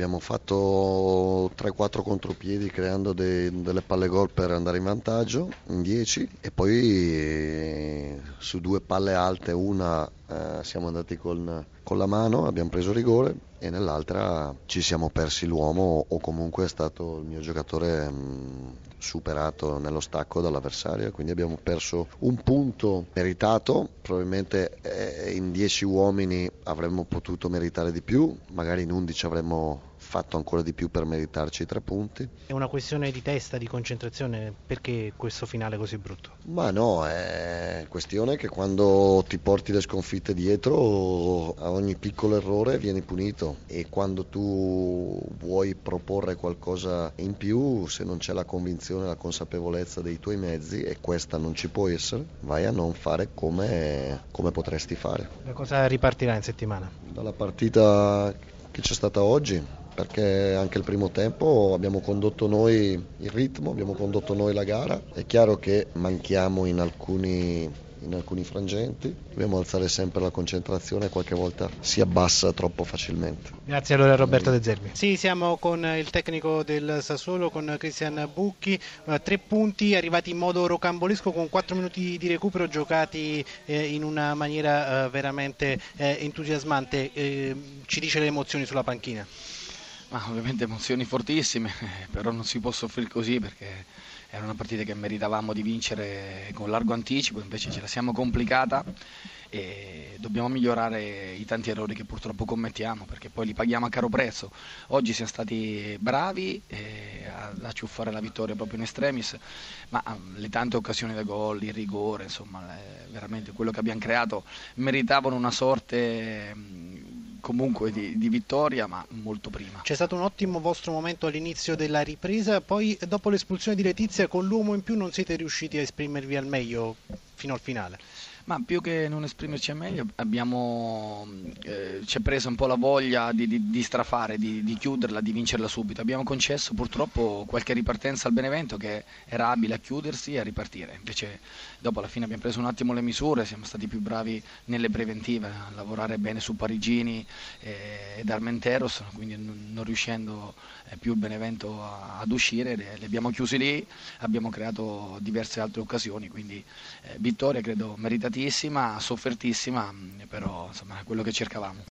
abbiamo fatto 3-4 contropiedi creando dei, delle palle gol per andare in vantaggio in 10 e poi eh, su due palle alte una eh, siamo andati con, con la mano, abbiamo preso rigore e nell'altra ci siamo persi l'uomo o comunque è stato il mio giocatore mh, superato nello stacco dall'avversario, quindi abbiamo perso un punto meritato, probabilmente eh, in 10 uomini avremmo potuto meritare di più, magari in 11 avremmo fatto ancora di più per meritarci i tre punti. È una questione di testa, di concentrazione, perché questo finale così brutto? Ma no, è questione che quando ti porti le sconfitte dietro a ogni piccolo errore vieni punito e quando tu vuoi proporre qualcosa in più, se non c'è la convinzione, la consapevolezza dei tuoi mezzi e questa non ci può essere, vai a non fare come, come potresti fare. Da cosa ripartirà in settimana? Dalla partita che c'è stata oggi, perché anche il primo tempo abbiamo condotto noi il ritmo, abbiamo condotto noi la gara. È chiaro che manchiamo in alcuni in alcuni frangenti, dobbiamo alzare sempre la concentrazione, qualche volta si abbassa troppo facilmente. Grazie allora Roberto De Zerbi. Sì, siamo con il tecnico del Sassuolo, con Cristian Bucchi, eh, tre punti arrivati in modo rocambolesco con quattro minuti di recupero giocati eh, in una maniera eh, veramente entusiasmante. ci dice le emozioni sulla panchina? Ma ovviamente emozioni fortissime, però non si può soffrire così perché era una partita che meritavamo di vincere con largo anticipo, invece ce la siamo complicata e dobbiamo migliorare i tanti errori che purtroppo commettiamo perché poi li paghiamo a caro prezzo. Oggi siamo stati bravi eh, ad acciuffare la vittoria proprio in extremis, ma um, le tante occasioni da gol, il rigore, insomma, eh, veramente quello che abbiamo creato meritavano una sorte um, comunque di, di, vittoria, ma molto prima. C'è stato un ottimo vostro momento all'inizio della ripresa, poi dopo l'espulsione di Letizia con l'uomo in più non siete riusciti a esprimervi al meglio fino al finale. Ma più che non esprimerci al meglio, abbiamo, eh, ci è presa un po' la voglia di, di, di strafare, di, di, chiuderla, di vincerla subito. Abbiamo concesso purtroppo qualche ripartenza al Benevento che era abile a chiudersi e a ripartire. Invece dopo alla fine abbiamo preso un attimo le misure, siamo stati più bravi nelle preventive, a lavorare bene su Parigini eh, ed Armenteros, quindi non, riuscendo eh, più il Benevento ad uscire, le, abbiamo chiusi lì, abbiamo creato diverse altre occasioni, quindi eh, vittoria credo meritativa soffertissima, soffertissima, però insomma è quello che cercavamo.